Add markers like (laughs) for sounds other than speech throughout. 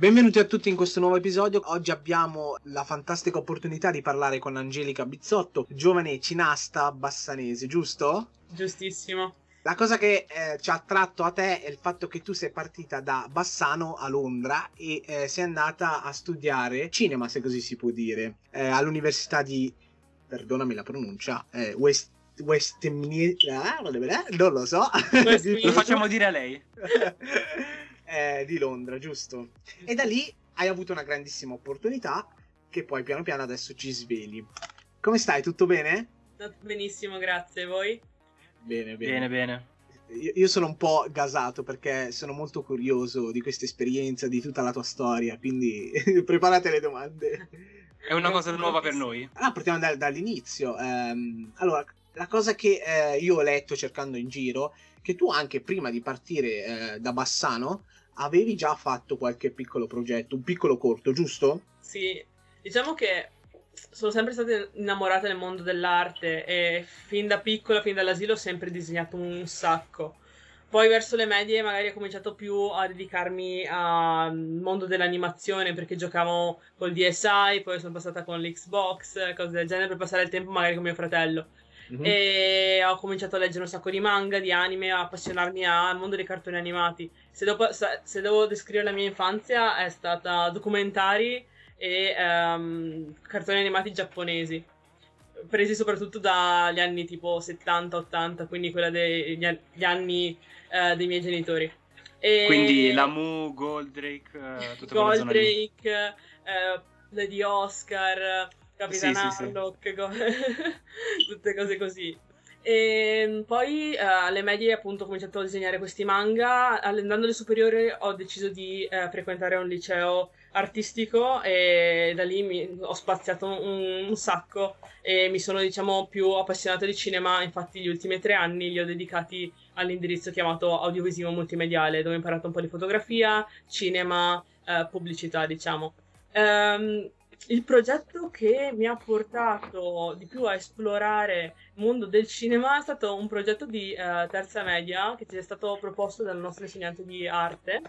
Benvenuti a tutti in questo nuovo episodio. Oggi abbiamo la fantastica opportunità di parlare con Angelica Bizzotto, giovane cinasta bassanese, giusto? Giustissimo. La cosa che eh, ci ha attratto a te è il fatto che tu sei partita da Bassano a Londra e eh, sei andata a studiare cinema, se così si può dire, eh, all'università di, perdonami la pronuncia, eh, West Westminster, ah, non lo so. (laughs) lo facciamo dire a lei. (laughs) eh, di Londra, giusto? E da lì hai avuto una grandissima opportunità che poi piano piano adesso ci sveli. Come stai? Tutto bene? Benissimo, grazie. Voi? Bene, bene. Bene, bene. Io sono un po' gasato perché sono molto curioso di questa esperienza, di tutta la tua storia, quindi (laughs) preparate le domande. È una cosa nuova per noi? Ah, partiamo da, dall'inizio. Um, allora, la cosa che eh, io ho letto cercando in giro, che tu anche prima di partire eh, da Bassano avevi già fatto qualche piccolo progetto, un piccolo corto, giusto? Sì, diciamo che sono sempre stata innamorata del mondo dell'arte e fin da piccola, fin dall'asilo, ho sempre disegnato un sacco. Poi verso le medie magari ho cominciato più a dedicarmi al mondo dell'animazione perché giocavo col DSi, poi sono passata con l'Xbox, cose del genere per passare il tempo magari con mio fratello. Mm-hmm. E ho cominciato a leggere un sacco di manga, di anime, a appassionarmi al mondo dei cartoni animati. Se, dopo, se devo descrivere la mia infanzia è stata documentari e um, cartoni animati giapponesi presi soprattutto dagli anni tipo 70-80, quindi quella degli anni uh, dei miei genitori. E... Quindi la Mu, Goldrake, uh, tutta Goldrake, uh, Lady Oscar, Capitan sì, Harlock, sì, sì. (laughs) Tutte cose così. E poi uh, alle medie appunto ho cominciato a disegnare questi manga, andando alle superiori ho deciso di uh, frequentare un liceo artistico e da lì mi, ho spaziato un, un, sacco e mi sono diciamo più appassionato di cinema, infatti gli ultimi tre anni li ho dedicati all'indirizzo chiamato audiovisivo multimediale dove ho imparato un po' di fotografia, cinema, uh, pubblicità diciamo. Um, il progetto che mi ha portato di più a esplorare il mondo del cinema è stato un progetto di uh, terza media che ci è stato proposto dal nostro insegnante di arte.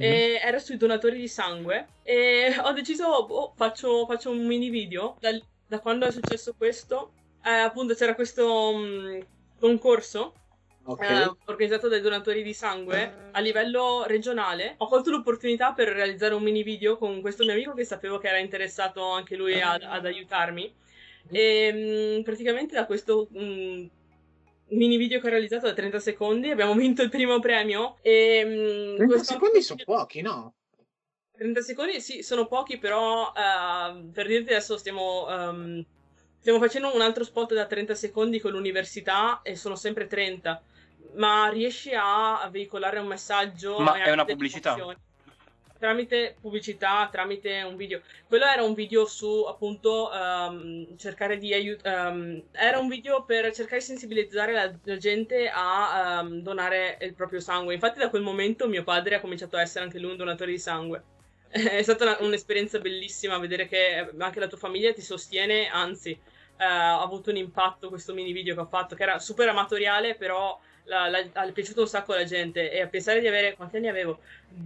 Mm. era sui donatori di sangue e ho deciso, oh, faccio, faccio, un mini video da, da, quando è successo questo. Eh, appunto c'era questo um, concorso okay. eh, organizzato dai donatori di sangue a livello regionale. Ho colto l'opportunità per realizzare un mini video con questo mio amico che sapevo che era interessato anche lui ad, ad aiutarmi. E mh, mm, praticamente da questo mh, mm, mini video che ho realizzato da 30 secondi abbiamo vinto il primo premio. E, mh, 30 secondi sono pochi, no? 30 secondi sì, sono pochi, però uh, per dirti adesso stiamo. Um, stiamo facendo un altro spot da 30 secondi con l'università e sono sempre 30 ma riesci a veicolare un messaggio. Ma è una pubblicità. Tramite pubblicità, tramite un video. Quello era un video su appunto um, cercare di aiutare. Um, era un video per cercare di sensibilizzare la, la gente a um, donare il proprio sangue. Infatti, da quel momento mio padre ha cominciato a essere anche lui un donatore di sangue. (laughs) È stata una, un'esperienza bellissima vedere che anche la tua famiglia ti sostiene, anzi, uh, ha avuto un impatto questo mini video che ho fatto, che era super amatoriale, però la, è piaciuto un sacco alla gente e a pensare di avere, quanti anni avevo?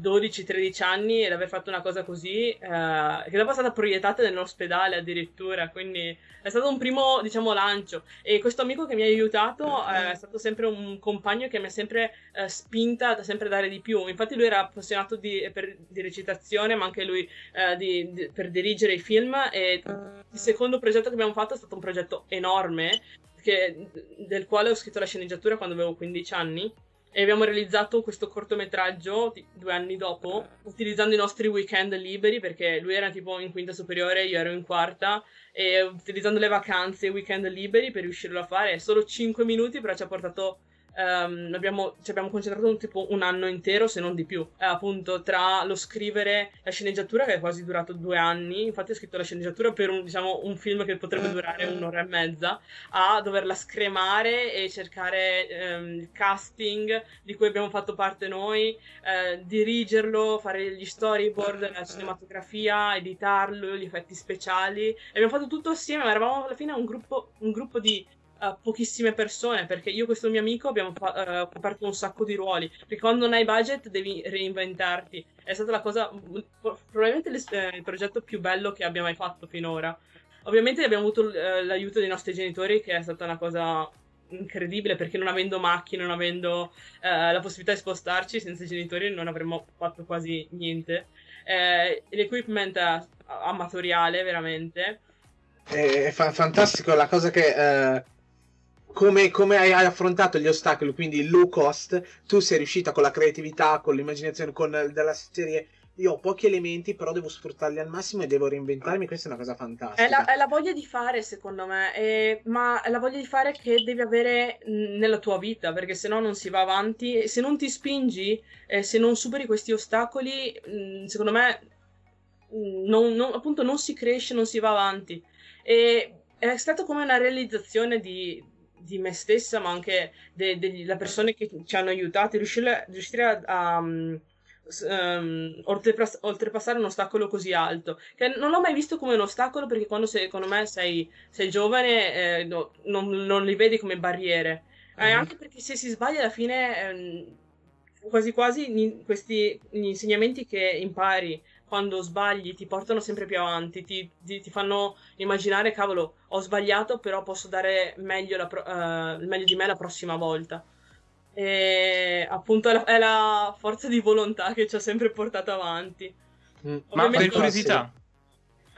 12-13 anni ed aver fatto una cosa così, eh, che dopo è stata proiettata nell'ospedale addirittura, quindi è stato un primo, diciamo, lancio. E questo amico che mi ha aiutato eh, è stato sempre un compagno che mi ha sempre eh, spinta da sempre dare di più. Infatti lui era appassionato di, per, di recitazione, ma anche lui eh, di, di, per dirigere i film e il secondo progetto che abbiamo fatto è stato un progetto enorme che, del quale ho scritto la sceneggiatura quando avevo 15 anni e abbiamo realizzato questo cortometraggio due anni dopo utilizzando i nostri weekend liberi perché lui era tipo in quinta superiore, io ero in quarta e utilizzando le vacanze e i weekend liberi per riuscirlo a fare solo 5 minuti però ci ha portato um, abbiamo, ci abbiamo concentrato un, tipo un anno intero, se non di più, eh, appunto tra lo scrivere la sceneggiatura che è quasi durato due anni, infatti ho scritto la sceneggiatura per un, diciamo, un film che potrebbe durare un'ora e mezza, a doverla scremare e cercare um, il casting di cui abbiamo fatto parte noi, eh, dirigerlo, fare gli storyboard, la cinematografia, editarlo, gli effetti speciali. E abbiamo fatto tutto assieme, ma eravamo alla fine un gruppo, un gruppo di uh, pochissime persone, perché io e questo mio amico abbiamo uh, coperto un sacco di ruoli, perché quando non hai budget devi reinventarti. È stata la cosa, probabilmente il progetto più bello che abbia mai fatto finora. Ovviamente abbiamo avuto uh, l'aiuto dei nostri genitori, che è stata una cosa incredibile perché non avendo macchine, non avendo eh, la possibilità di spostarci senza i genitori non avremmo fatto quasi niente. Eh, l'equipment amatoriale veramente. È fa- fantastico la cosa che... Eh, come, come, hai affrontato gli ostacoli, quindi low cost, tu sei riuscita con la creatività, con l'immaginazione, con della serie io ho pochi elementi, però devo sfruttarli al massimo e devo reinventarmi. Questa è una cosa fantastica. È la, è la voglia di fare, secondo me, è, ma è la voglia di fare che devi avere nella tua vita, perché se no non si va avanti. Se non ti spingi, eh, se non superi questi ostacoli, mh, secondo me, non, non, appunto, non si cresce, non si va avanti. E è stato come una realizzazione di, di me stessa, ma anche delle persone che ci hanno aiutato, riuscire, riuscire a, a um, oltrepass- oltrepassare un ostacolo così alto. Che non l'ho mai visto come un ostacolo perché quando sei, secondo me sei, sei giovane eh, no, non, non, li vedi come barriere. Eh, anche perché se si sbaglia alla fine eh, quasi quasi gli, questi gli insegnamenti che impari quando sbagli ti portano sempre più avanti, ti, ti, ti fanno immaginare, cavolo, ho sbagliato, però posso dare meglio, la, uh, meglio di me la prossima volta. E appunto è la, è la forza di volontà che ci ha sempre portato avanti. Mm. Ma per curiosità,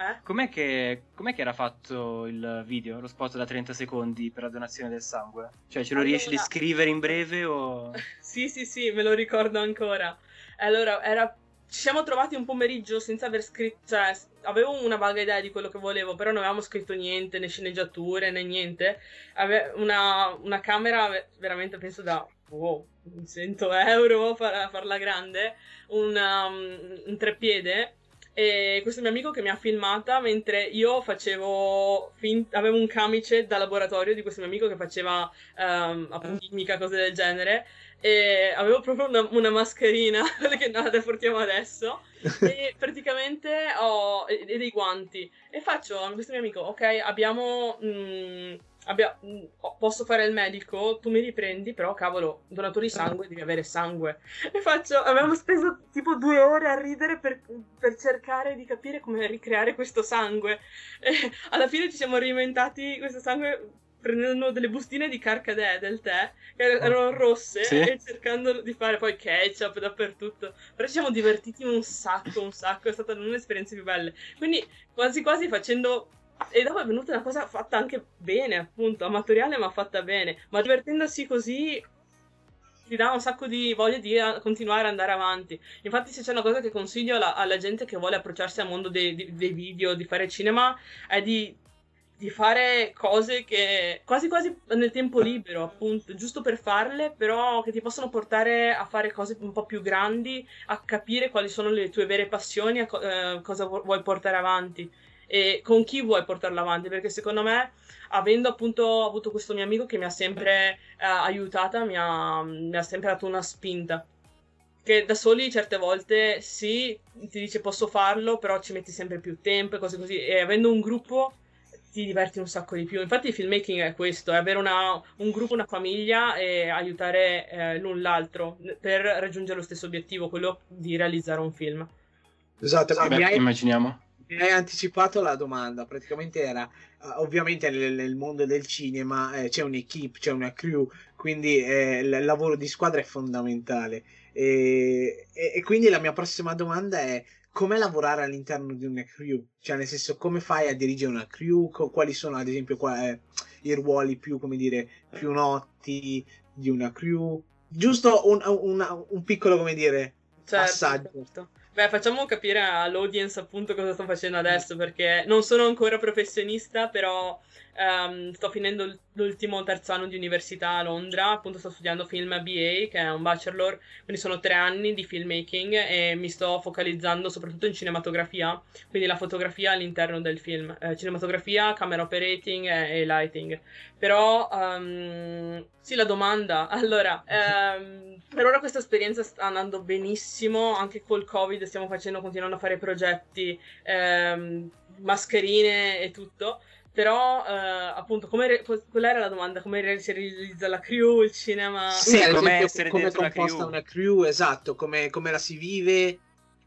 eh? com'è, che, com'è, che, era fatto il video, lo spot da 30 secondi per la donazione del sangue? Cioè, ce lo allora... riesci a descrivere in breve o... (laughs) sì, sì, sì, me lo ricordo ancora. Allora, era... ci siamo trovati un pomeriggio senza aver scritto, cioè, avevo una vaga idea di quello che volevo, però non avevamo scritto niente, né sceneggiature, né niente. Ave... Una, una camera veramente, penso, da wow, 100 euro per farla grande, un, um, un treppiede e questo mio amico che mi ha filmata mentre io facevo fin- avevo un camice da laboratorio di questo mio amico che faceva um, appunto chimica, cose del genere. E avevo proprio una, una mascherina (laughs) che noi portiamo adesso. E (laughs) praticamente ho e, e, dei guanti. E faccio a questo mio amico ok abbiamo mh, mm, abbia, mm, posso fare il medico, tu mi riprendi, però cavolo, donatore di sangue, devi avere sangue. E faccio, abbiamo speso tipo due ore a ridere per, per cercare di capire come ricreare questo sangue. E alla fine ci siamo reinventati questo sangue prendendo delle bustine di carcadè del tè che erano rosse sì. e cercando di fare poi ketchup dappertutto però ci siamo divertiti un sacco un sacco è stata una delle esperienze più belle quindi quasi quasi facendo e dopo è venuta una cosa fatta anche bene, appunto, amatoriale ma fatta bene. Ma divertendosi così ti dà un sacco di voglia di continuare ad andare avanti. Infatti, se c'è una cosa che consiglio alla, alla gente che vuole approcciarsi al mondo dei, dei, dei video, di fare cinema, è di, di, fare cose che quasi quasi nel tempo libero, appunto, giusto per farle, però che ti possono portare a fare cose un po' più grandi, a capire quali sono le tue vere passioni, a, eh, cosa vuoi portare avanti e con chi vuoi portarla avanti, perché secondo me, avendo appunto avuto questo mio amico che mi ha sempre eh, aiutata, mi ha, mi ha sempre dato una spinta che da soli certe volte sì, ti dice posso farlo, però ci metti sempre più tempo e cose così. E avendo un gruppo ti diverti un sacco di più. Infatti il filmmaking è questo, è avere una, un gruppo, una famiglia e aiutare eh, l'un l'altro per raggiungere lo stesso obiettivo, quello di realizzare un film. Esatto, Beh, immaginiamo hai anticipato la domanda, praticamente era, uh, ovviamente nel, nel, mondo del cinema eh, c'è un'equipe, c'è una crew, quindi eh, il lavoro di squadra è fondamentale. E, e, e, quindi la mia prossima domanda è come lavorare all'interno di una crew? Cioè nel senso come fai a dirigere una crew? Quali sono ad esempio qua, eh, i ruoli più, come dire, più noti di una crew? Giusto un, un, un piccolo, come dire, certo, passaggio. Certo. Beh, facciamo capire all'audience appunto cosa sto facendo adesso, perché non sono ancora professionista, però um, sto finendo l'ultimo terzo anno di università a Londra, appunto sto studiando film BA, che è un bachelor, quindi sono tre anni di filmmaking e mi sto focalizzando soprattutto in cinematografia, quindi la fotografia all'interno del film, eh, cinematografia, camera operating e, e lighting. Però, um, sì, la domanda, (laughs) allora, um, per ora questa esperienza sta andando benissimo, anche col Covid stiamo facendo, continuando a fare progetti, um, mascherine e tutto. Però eh, appunto come re- quella era la domanda? Come si realizza la crew il cinema? Sì, sì come essere come composta una crew esatto come, come la si vive.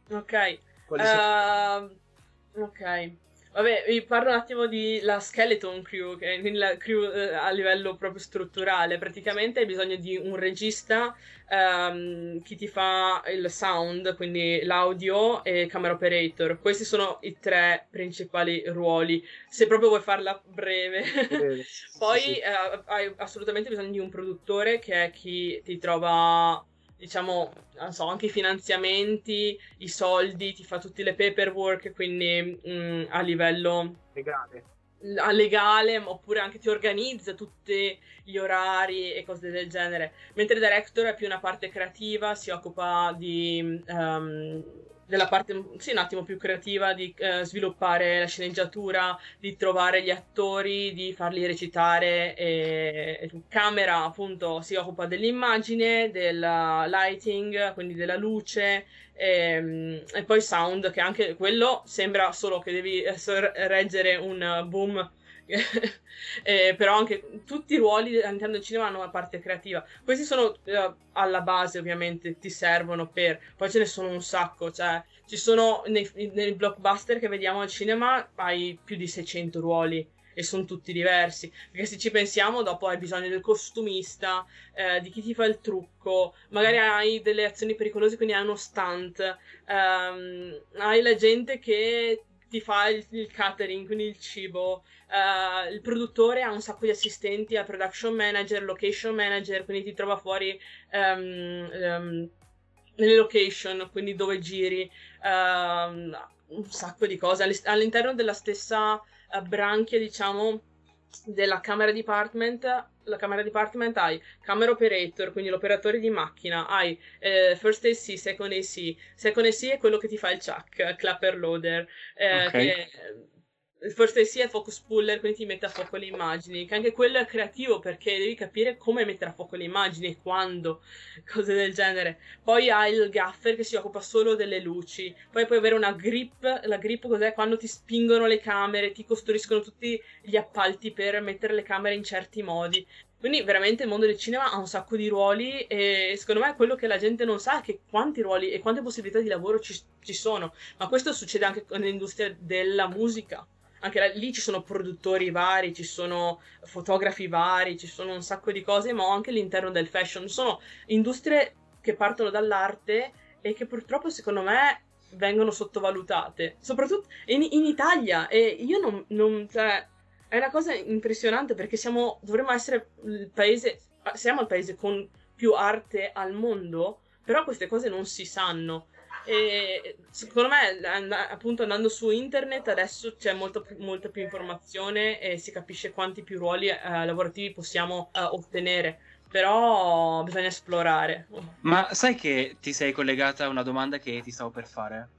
Ok. Uh, ok Vabbè, vi parlo un attimo di la Skeleton Crew, che è la crew eh, a livello proprio strutturale. Praticamente hai bisogno di un regista um, che ti fa il sound, quindi l'audio e camera operator. Questi sono i tre principali ruoli. Se proprio vuoi farla breve. (laughs) Poi sì. Eh, hai assolutamente bisogno di un produttore che è chi ti trova diciamo, non so, anche i finanziamenti, i soldi, ti fa tutte le paperwork, quindi mh, mm, a livello legale. Legale, oppure anche ti organizza tutti gli orari e cose del genere. Mentre director è più una parte creativa, si occupa di um, della parte sì, un attimo più creativa di eh, sviluppare la sceneggiatura, di trovare gli attori, di farli recitare. E, e camera appunto si occupa dell'immagine, del lighting, quindi della luce. E, ehm, e poi sound, che anche quello sembra solo che devi reggere un boom (laughs) eh, però anche tutti i ruoli all'interno del cinema hanno una parte creativa. Questi sono eh, alla base, ovviamente, ti servono per. Poi ce ne sono un sacco, cioè ci sono nei, nei blockbuster che vediamo al cinema hai più di 600 ruoli e sono tutti diversi. Perché se ci pensiamo, dopo hai bisogno del costumista, eh, di chi ti fa il trucco, magari hai delle azioni pericolose, quindi hai uno stunt, ehm, hai la gente che ti fa il, il catering, quindi il cibo. Uh, il produttore ha un sacco di assistenti, ha production manager, location manager, quindi ti trova fuori um, um, nelle location, quindi dove giri, um, un sacco di cose. All'interno della stessa uh, branchia, diciamo, della camera department la camera department hai camera operator quindi l'operatore di macchina hai eh, first AC second AC second AC è quello che ti fa il chuck clapper loader eh, okay. che Forse sia il focus puller, quindi ti mette a fuoco le immagini, che anche quello è creativo perché devi capire come mettere a fuoco le immagini, quando, (laughs) cose del genere. Poi hai il gaffer che si occupa solo delle luci, poi puoi avere una grip, la grip cos'è? Quando ti spingono le camere, ti costruiscono tutti gli appalti per mettere le camere in certi modi. Quindi veramente il mondo del cinema ha un sacco di ruoli e secondo me quello che la gente non sa è che quanti ruoli e quante possibilità di lavoro ci, ci sono. Ma questo succede anche nell'industria della musica anche lì ci sono produttori vari, ci sono fotografi vari, ci sono un sacco di cose, ma anche all'interno del fashion. Sono industrie che partono dall'arte e che purtroppo secondo me vengono sottovalutate, soprattutto in, in Italia. E io non, non cioè, è una cosa impressionante perché siamo, dovremmo essere il paese, siamo il paese con più arte al mondo, però queste cose non si sanno. E secondo me, appunto, andando su internet adesso c'è molto più, molta più informazione e si capisce quanti più ruoli eh, lavorativi possiamo eh, ottenere. Però bisogna esplorare. Ma sai che ti sei collegata a una domanda che ti stavo per fare?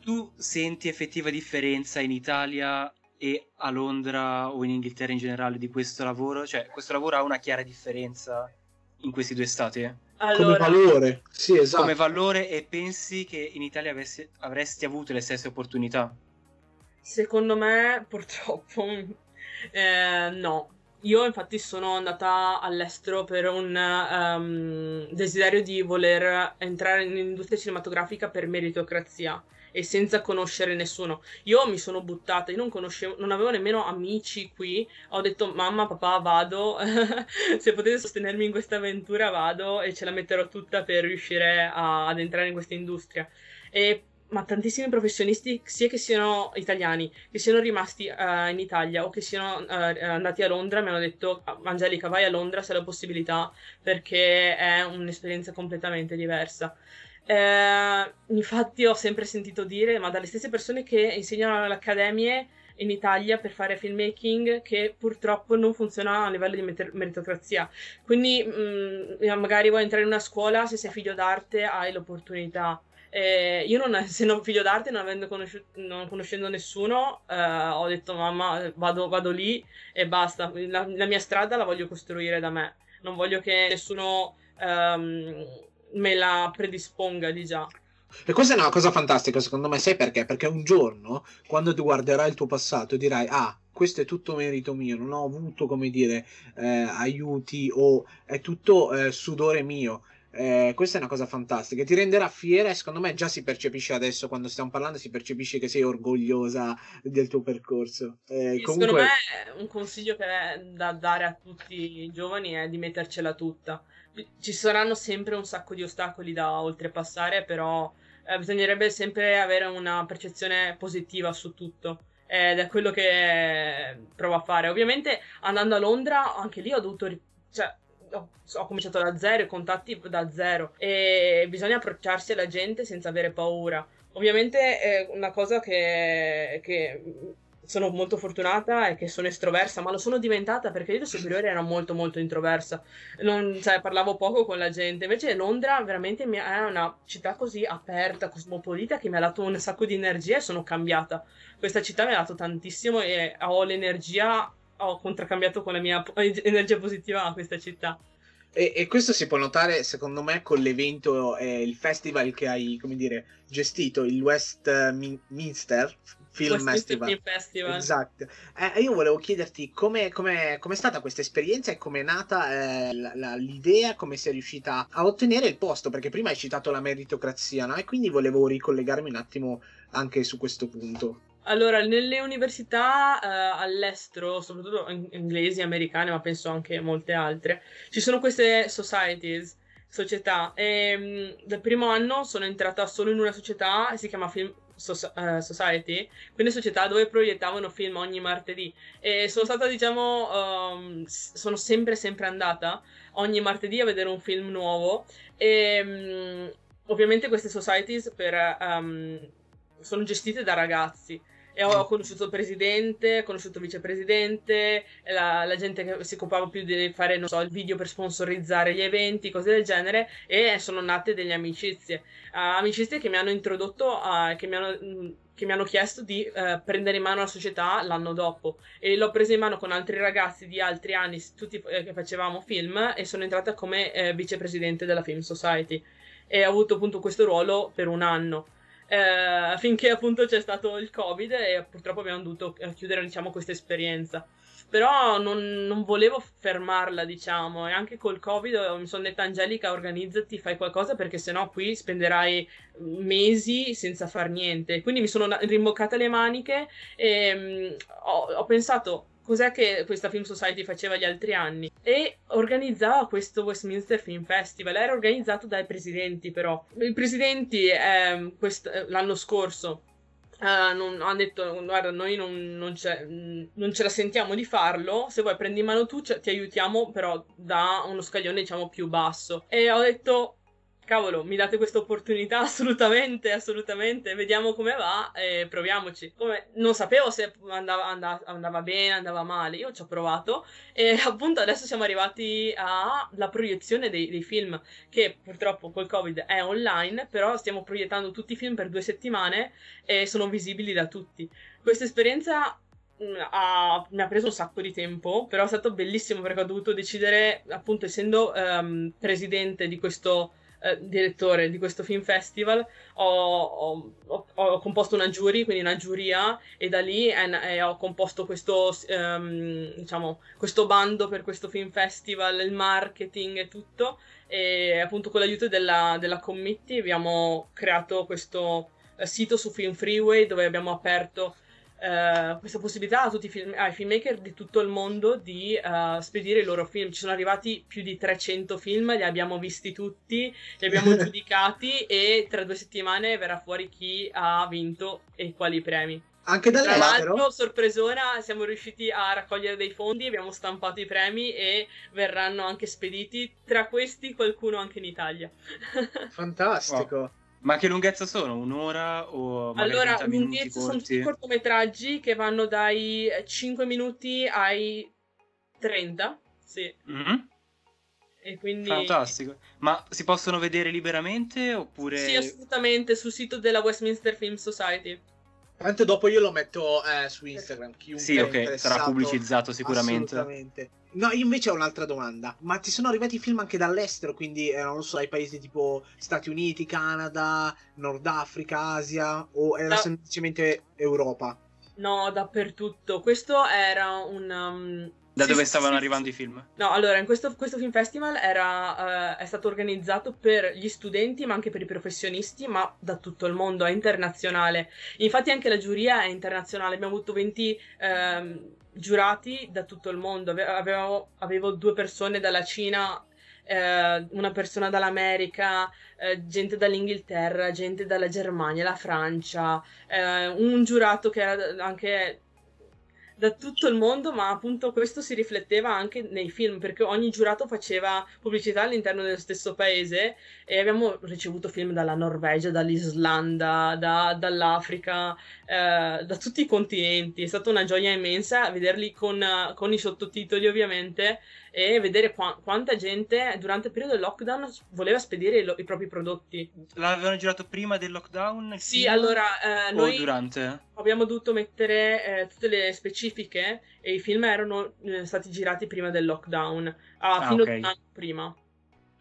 Tu senti effettiva differenza in Italia e a Londra o in Inghilterra in generale di questo lavoro? Cioè, questo lavoro ha una chiara differenza in questi due stati? Allora, come valore, sì, esatto. Come valore e pensi che in Italia avessi, avresti avuto le stesse opportunità? Secondo me, purtroppo, (laughs) eh, no. Io infatti sono andata all'estero per un um, desiderio di voler entrare nell'industria cinematografica per meritocrazia e senza conoscere nessuno. Io mi sono buttata, io non conoscevo, non avevo nemmeno amici qui. Ho detto mamma, papà, vado. (laughs) Se potete sostenermi in questa avventura, vado e ce la metterò tutta per riuscire a, ad entrare in questa industria. E ma tantissimi professionisti, sia che siano italiani, che siano rimasti uh, in Italia o che siano uh, andati a Londra, mi hanno detto Angelica vai a Londra se hai la possibilità perché è un'esperienza completamente diversa. Eh, infatti ho sempre sentito dire, ma dalle stesse persone che insegnano alle accademie in Italia per fare filmmaking che purtroppo non funziona a livello di meritocrazia. Quindi mh, mm, magari vuoi entrare in una scuola, se sei figlio d'arte hai l'opportunità. Eh, io non, (laughs) essendo figlio d'arte, non, avendo conosciuto, non conoscendo nessuno, eh, ho detto mamma vado, vado, lì e basta. La, la, mia strada la voglio costruire da me. Non voglio che nessuno... Um, me la predisponga di già. E questa è una cosa fantastica, secondo me, sai perché? Perché un giorno, quando tu guarderai il tuo passato, dirai: Ah, questo è tutto merito mio, non ho avuto, come dire, eh, aiuti o è tutto eh, sudore mio. Eh, questa è una cosa fantastica, ti renderà fiera e secondo me già si percepisce adesso quando stiamo parlando, si percepisce che sei orgogliosa del tuo percorso. Eh, comunque... Secondo me un consiglio che è da dare a tutti i giovani è di mettercela tutta. Ci saranno sempre un sacco di ostacoli da oltrepassare, però eh, bisognerebbe sempre avere una percezione positiva su tutto ed è quello che provo a fare. Ovviamente andando a Londra, anche lì ho dovuto... Cioè, ho, ho, cominciato da zero, i contatti da zero e bisogna approcciarsi alla gente senza avere paura. Ovviamente è una cosa che, che sono molto fortunata e che sono estroversa, ma lo sono diventata perché io da superiore ero molto molto introversa, non, cioè, parlavo poco con la gente, invece Londra veramente è una città così aperta, cosmopolita che mi ha dato un sacco di energia e sono cambiata. Questa città mi ha dato tantissimo e ho l'energia ho contraccambiato con la mia (laughs) energia positiva a questa città. E, e, questo si può notare, secondo me, con l'evento, eh, il festival che hai, come dire, gestito, il Westminster Film Festival. Film Festival. Esatto. Eh, io volevo chiederti come è stata questa esperienza e come è nata eh, la, l'idea, come sei riuscita a ottenere il posto, perché prima hai citato la meritocrazia, no? E quindi volevo ricollegarmi un attimo anche su questo punto. Allora, nelle università eh, all'estero, soprattutto in- inglesi, americane, ma penso anche molte altre, ci sono queste societies, società. E mh, dal primo anno sono entrata solo in una società, si chiama Film so- uh, Society, quindi società dove proiettavano film ogni martedì. E sono stata, diciamo, um, sono sempre, sempre andata ogni martedì a vedere un film nuovo. E mh, ovviamente queste societies per, um, sono gestite da ragazzi e ho conosciuto il presidente, ho conosciuto il vicepresidente, la, la, gente che si occupava più di fare, non so, il video per sponsorizzare gli eventi, cose del genere, e sono nate delle amicizie. Uh, amicizie che mi hanno introdotto, uh, che mi hanno che mi hanno chiesto di uh, prendere in mano la società l'anno dopo. E l'ho presa in mano con altri ragazzi di altri anni, tutti eh, che facevamo film e sono entrata come eh, vicepresidente della Film Society. E ho avuto appunto questo ruolo per un anno eh, finché appunto c'è stato il covid e purtroppo abbiamo dovuto chiudere diciamo questa esperienza. Però non, non, volevo fermarla diciamo. E anche col covid mi sono detta Angelica organizzati fai qualcosa perché sennò qui spenderai mesi senza far niente. Quindi mi sono rimboccata le maniche e mm, ho, ho pensato cos'è che questa Film Society faceva gli altri anni e organizzava questo Westminster Film Festival. Era organizzato dai presidenti, però. I presidenti eh, quest- l'anno scorso Uh, non, hanno detto guarda noi non, non, non, ce la sentiamo di farlo se vuoi prendi in mano tu cioè, ti aiutiamo però da uno scaglione diciamo più basso e ho detto cavolo, mi date questa opportunità? (laughs) Assolutamente, assolutamente. Vediamo come va e proviamoci. Come, non sapevo se andava, andava, andava, bene, andava male. Io ci ho provato e (laughs) appunto adesso siamo arrivati alla proiezione dei, dei, film, che purtroppo col Covid è online, però stiamo proiettando tutti i film per due settimane e sono visibili da tutti. Questa esperienza mm, ha, mi ha preso un sacco di tempo, però è stato bellissimo perché ho dovuto decidere, appunto, essendo um, presidente di questo eh, direttore di questo film festival, ho, ho, ho, composto una jury, quindi una giuria, e da lì è, è, ho composto questo, um, diciamo, questo bando per questo film festival, il marketing e tutto. E appunto con l'aiuto della, della committee abbiamo creato questo eh, sito su Film Freeway dove abbiamo aperto Uh, questa possibilità a tutti i film, ai filmmaker di tutto il mondo di uh, spedire i loro film. Ci sono arrivati più di 300 film, li abbiamo visti tutti, li abbiamo (laughs) giudicati e tra due settimane verrà fuori chi ha vinto e quali premi. Anche dall'estero? Tra l'altro, sorpresona, siamo riusciti a raccogliere dei fondi, abbiamo stampato i premi e verranno anche spediti. Tra questi qualcuno anche in Italia. (laughs) Fantastico. Wow. Ma che lunghezza sono? Un'ora o Allora, lunghezza sono tutti cortometraggi che vanno dai 5 minuti ai 30. Sì. Mm-hmm. E quindi... Fantastico. Ma si possono vedere liberamente oppure... Sì, assolutamente, sul sito della Westminster Film Society. Tanto dopo io lo metto eh, su Instagram. Chiunque sì, ok, sarà pubblicizzato sicuramente. Assolutamente. No, io invece ho un'altra domanda. Ma ti sono arrivati film anche dall'estero? Quindi, eh, non lo so, dai paesi tipo Stati Uniti, Canada, Nord Africa, Asia? O era no. semplicemente Europa? No, dappertutto. Questo era un... Um... Da sì, dove sì, stavano sì, arrivando sì. i film? No, allora, in questo, questo film festival era, eh, è stato organizzato per gli studenti, ma anche per i professionisti, ma da tutto il mondo, è internazionale. Infatti anche la giuria è internazionale, abbiamo avuto 20 ehm, giurati da tutto il mondo. Ave- Avevo, avevo due persone dalla Cina, eh, una persona dall'America, eh, gente dall'Inghilterra, gente dalla Germania, la Francia, eh, un giurato che era anche da tutto il mondo, ma appunto questo si rifletteva anche nei film, perché ogni giurato faceva pubblicità all'interno dello stesso paese e abbiamo ricevuto film dalla Norvegia, dall'Islanda, da- dall'Africa, eh, da tutti i continenti. È stata una gioia immensa vederli con, con i sottotitoli, ovviamente, e vedere qua- quanta gente durante il periodo del lockdown voleva spedire i, lo- i propri prodotti. L'avevano girato prima del lockdown? Sì, film? allora eh, noi durante? abbiamo dovuto mettere eh, tutte le specifiche e i film erano eh, stati girati prima del lockdown, ah, Ah, fino ok. ad un anno prima.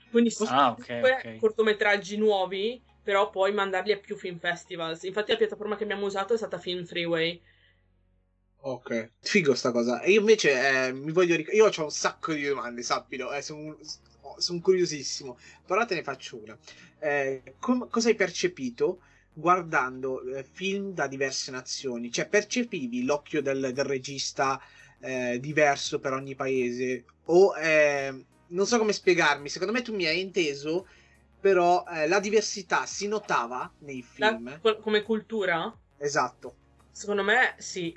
Quindi sono Ah, ok, comunque ok. cortometraggi nuovi, però poi mandarli a più film festivals. Infatti la piattaforma che abbiamo usato è stata Film Freeway. Ok, figo sta cosa. E io invece eh, mi voglio ricordare. Io ho un sacco di domande, sappilo. Eh, sono son curiosissimo. Però te ne faccio una. Eh, com- cosa hai percepito guardando eh, film da diverse nazioni? Cioè, percepivi l'occhio del, del regista eh, diverso per ogni paese? O eh, non so come spiegarmi. Secondo me tu mi hai inteso. Però la diversità si notava nei La- film. co- come cultura? Esatto. Secondo me sì.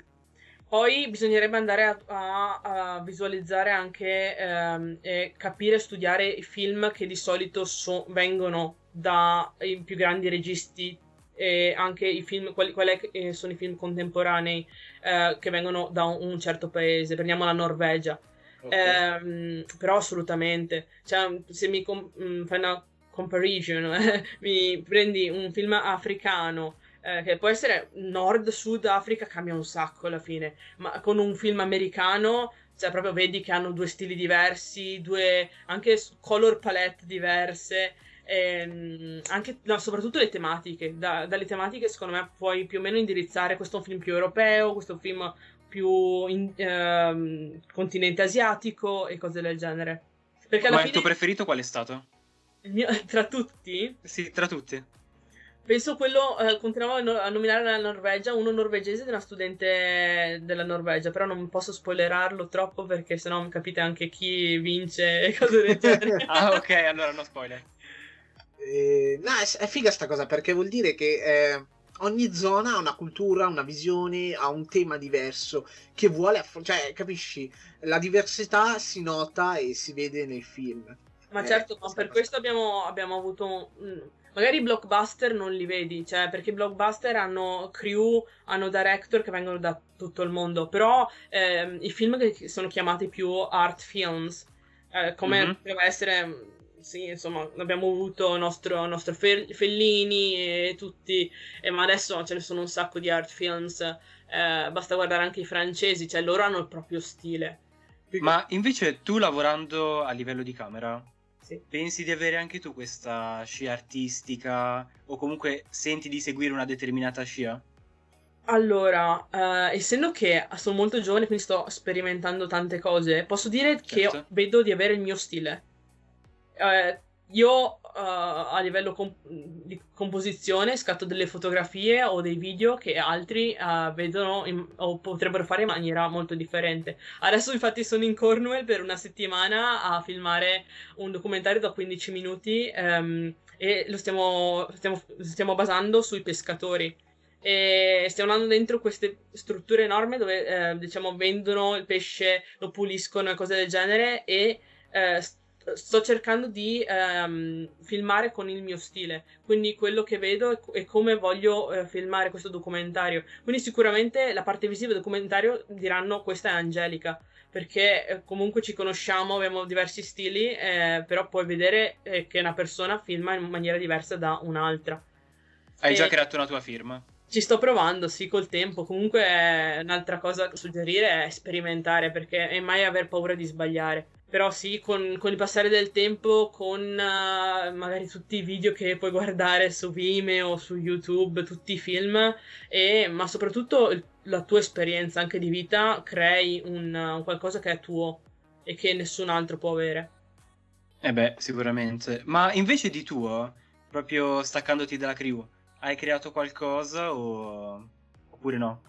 Poi bisognerebbe andare a, a- a visualizzare anche ehm, e capire e studiare i film che di solito so- vengono dai più grandi registi e anche i film, quali, quali eh, sono i film contemporanei eh, che vengono da un, un certo paese. Prendiamo la Norvegia. Ok. Ehm, però assolutamente, cioè, se mi com- mm, fai una comparison, (laughs) mi prendi un film africano, eh, che può essere Nord, Sud Africa, cambia un sacco alla fine, ma con un film americano, cioè proprio vedi che hanno due stili diversi, due anche color palette diverse. ehm, anche, no, soprattutto le tematiche Da- dalle tematiche secondo me puoi più o meno indirizzare questo è un film più europeo questo è un film più in- ehm, continente asiatico e cose del genere. Perché alla Ma il fine, tuo preferito qual è stato? il mio- (laughs) tra tutti, Sì, tra tutti. Penso quello, eh, continuavo a, no- a nominare la Norvegia, uno norvegese di una studente della Norvegia, però non posso spoilerarlo troppo perché sennò capite anche chi vince e (laughs) cose del genere. (laughs) Ah, ok, allora no spoiler. Eh, no, è, è figa sta cosa perché vuol dire che eh, ogni zona ha una cultura, una visione, ha un tema diverso che vuole affrontare. Cioè, capisci? La diversità si nota e si vede nel film. Ma Eh, certo, ma per cosa. questo abbiamo, abbiamo avuto. Magari i blockbuster non li vedi, cioè perché i blockbuster hanno crew, hanno director che vengono da tutto il mondo, però ehm, i film che sono chiamati più art films, eh, come Mhm. poteva essere, sì, insomma, abbiamo avuto nostro, nostro Fe- Fellini e tutti, eh, ma adesso ce ne sono un sacco di art films, eh, basta guardare anche i francesi, cioè loro hanno il proprio stile. Ma invece tu lavorando a livello di camera, Sì. pensi di avere anche tu questa scia artistica o comunque senti di seguire una determinata scia? Allora, eh, essendo che sono molto giovane, quindi sto sperimentando tante cose, posso dire che Certo. vedo di avere il mio stile. Eh, io, eh, a livello com- di composizione, scatto delle fotografie o dei video che altri eh, vedono in- o potrebbero fare in maniera molto differente. Adesso, infatti, sono in Cornwall per una settimana a filmare un documentario da 15 minuti ehm, e lo stiamo, stiamo, stiamo basando sui pescatori e stiamo andando dentro queste strutture enormi dove eh, diciamo vendono il pesce, lo puliscono e cose del genere e eh, sto cercando di ehm, filmare con il mio stile, quindi quello che vedo e, e come voglio eh, filmare questo documentario. Quindi sicuramente la parte visiva del documentario diranno questa è Angelica, perché eh, comunque ci conosciamo, abbiamo diversi stili, eh, però puoi vedere eh, che una persona filma in maniera diversa da un'altra. Hai già E- creato una tua firma? Ci sto provando, sì, col tempo. Comunque, eh, un'altra cosa da suggerire è sperimentare perché e mai aver paura di sbagliare. Però sì, con, con, il passare del tempo, con uh, magari tutti i video che puoi guardare su Vimeo su YouTube, tutti i film, e, ma soprattutto la tua esperienza anche di vita, crei un, un qualcosa che è tuo e che nessun altro può avere. Eh beh, sicuramente. Ma invece di tuo, proprio staccandoti dalla crew, hai creato qualcosa o... oppure no?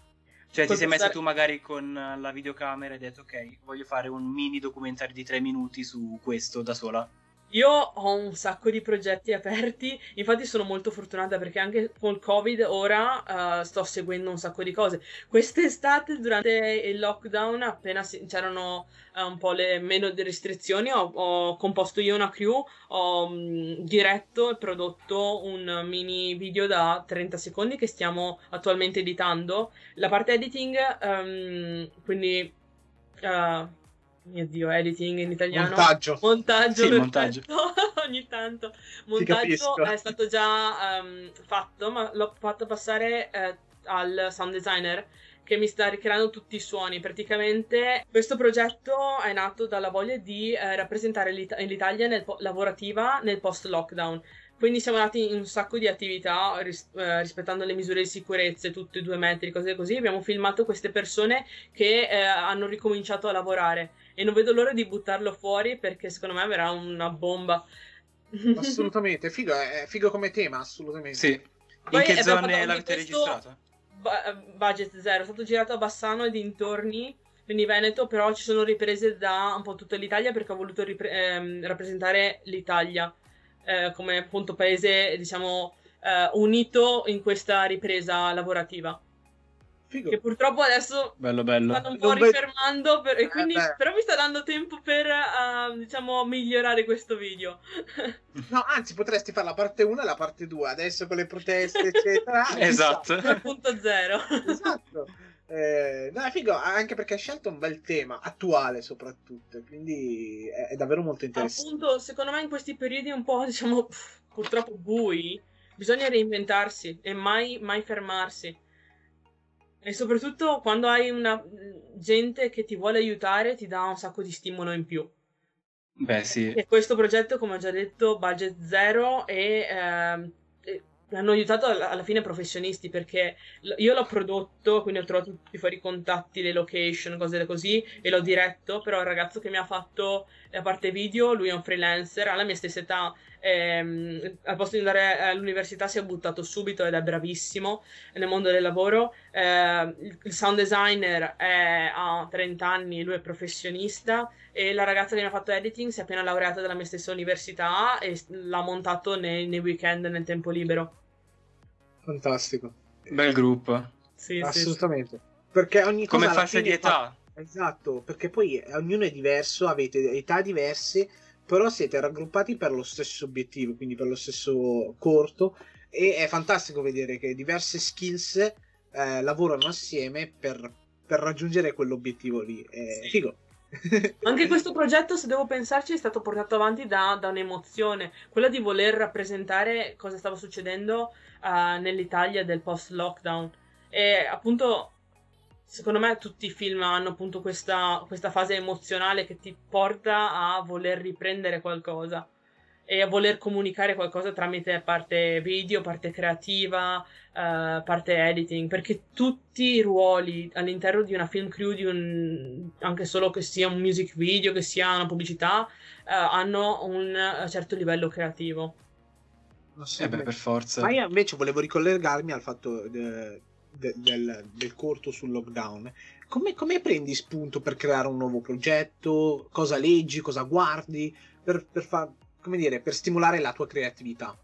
Cioè, ti sei messo tu magari con la videocamera e hai detto, ok, voglio fare un mini documentario di tre minuti su questo da sola? Io ho un sacco di progetti aperti, infatti sono molto fortunata perché anche col Covid ora uh, sto seguendo un sacco di cose. Quest'estate, durante il lockdown, appena si, c'erano uh, un po' le meno restrizioni, ho, ho, composto io una crew, ho um, diretto e prodotto un mini video da 30 secondi che stiamo attualmente editando. La parte editing, um, quindi... Uh, mio dio, editing in italiano. Montaggio. Montaggio, sì, montaggio. (laughs) ogni tanto. Montaggio è stato già um, fatto, ma l'ho fatto passare eh, al sound designer che mi sta ricreando tutti i suoni. Praticamente questo progetto è nato dalla voglia di eh, rappresentare l'It- l'Italia nel po- lavorativa nel post-lockdown. Quindi siamo andati in un sacco di attività ris- eh, rispettando le misure di sicurezza, tutti i due metri, cose così. Abbiamo filmato queste persone che eh, hanno ricominciato a lavorare e non vedo l'ora di buttarlo fuori perché secondo me verrà una bomba. Assolutamente, figo, è figo come tema, assolutamente. Sì. In Poi che zone l'avete registrato? Ba- budget zero, è stato girato a Bassano e dintorni quindi Veneto, però ci sono riprese da un po' tutta l'Italia perché ho voluto ripre- ehm, rappresentare l'Italia eh, come appunto paese, diciamo, eh, unito in questa ripresa lavorativa. Figo. Che purtroppo adesso bello, bello. stanno un po' non rifermando, per, e quindi, eh però mi sta dando tempo per, uh, diciamo, migliorare questo video. no, anzi, potresti fare la parte 1 e la parte 2, adesso con le proteste, (laughs) eccetera. esatto. 2.0. esatto. Eh, no, è figo, anche perché hai scelto un bel tema, attuale soprattutto, quindi è, è davvero molto interessante. Appunto, secondo me in questi periodi un po', diciamo, purtroppo bui, bisogna reinventarsi e mai, mai fermarsi. E soprattutto quando hai una gente che ti vuole aiutare, ti dà un sacco di stimolo in più. Beh, sì. E questo progetto, come ho già detto, budget zero e eh, hanno aiutato alla fine professionisti perché io l'ho prodotto, quindi ho trovato tutti fuori i contatti, le location, cose così e l'ho diretto, però il ragazzo che mi ha fatto la parte video, lui è un freelancer, ha la mia stessa età, ehm, al posto di andare all'università si è buttato subito ed è bravissimo nel mondo del lavoro, eh, il sound designer è, ha 30 anni, lui è professionista e la ragazza che mi ha fatto editing si è appena laureata dalla mia stessa università e l'ha montato nei, nei weekend nel tempo libero. Fantastico. Bel gruppo. Sì, Assolutamente. Sì. Perché ogni cosa Come fascia di età. Fa... Esatto, perché poi ognuno è diverso, avete età diverse, però siete raggruppati per lo stesso obiettivo, quindi per lo stesso corto e è fantastico vedere che diverse skills eh, lavorano assieme per, per, raggiungere quell'obiettivo lì. È figo. (laughs) Anche questo progetto, se devo pensarci, è stato portato avanti da, da un'emozione, quella di voler rappresentare cosa stava succedendo uh, nell'Italia del post-lockdown. E appunto, secondo me, tutti i film hanno appunto questa, questa fase emozionale che ti porta a voler riprendere qualcosa e a voler comunicare qualcosa tramite parte video, parte creativa, uh, parte editing, perché tutti i ruoli all'interno di una film crew, di un, anche solo che sia un music video, che sia una pubblicità, uh, hanno un certo livello creativo. Eh beh, per forza. Ma io invece volevo ricollegarmi al fatto de, de, del, del, corto sul lockdown. Come, come, prendi spunto per creare un nuovo progetto? Cosa leggi? Cosa guardi? Per, per, fa, dire, per stimolare la tua creatività?